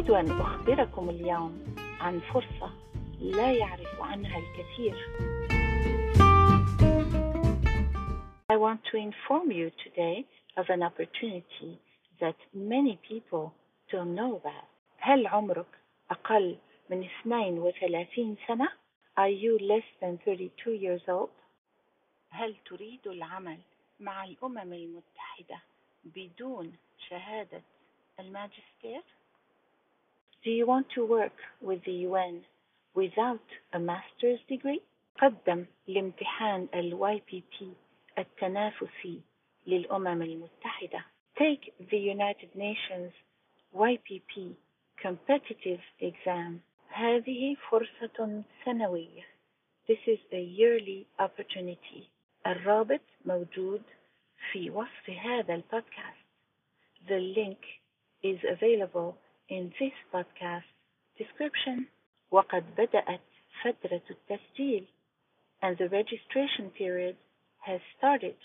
أريد أن أخبركم اليوم عن فرصة لا يعرف عنها الكثير. I want to inform you today of an opportunity that many people don't know about. هل عمرك أقل من 32 سنة؟ Are you less than 32 years old? هل تريد العمل مع الأمم المتحدة بدون شهادة الماجستير؟ Do you want to work with the UN without a master's degree؟ قدم لامتحان ال YPP التنافسي للأمم المتحدة. Take the United Nations YPP competitive exam. هذه فرصة سنوية. This is a yearly opportunity. الرابط موجود في وصف هذا البودكاست. The link is available in this podcast description. وقد بدأت فترة التسجيل and the registration period has started.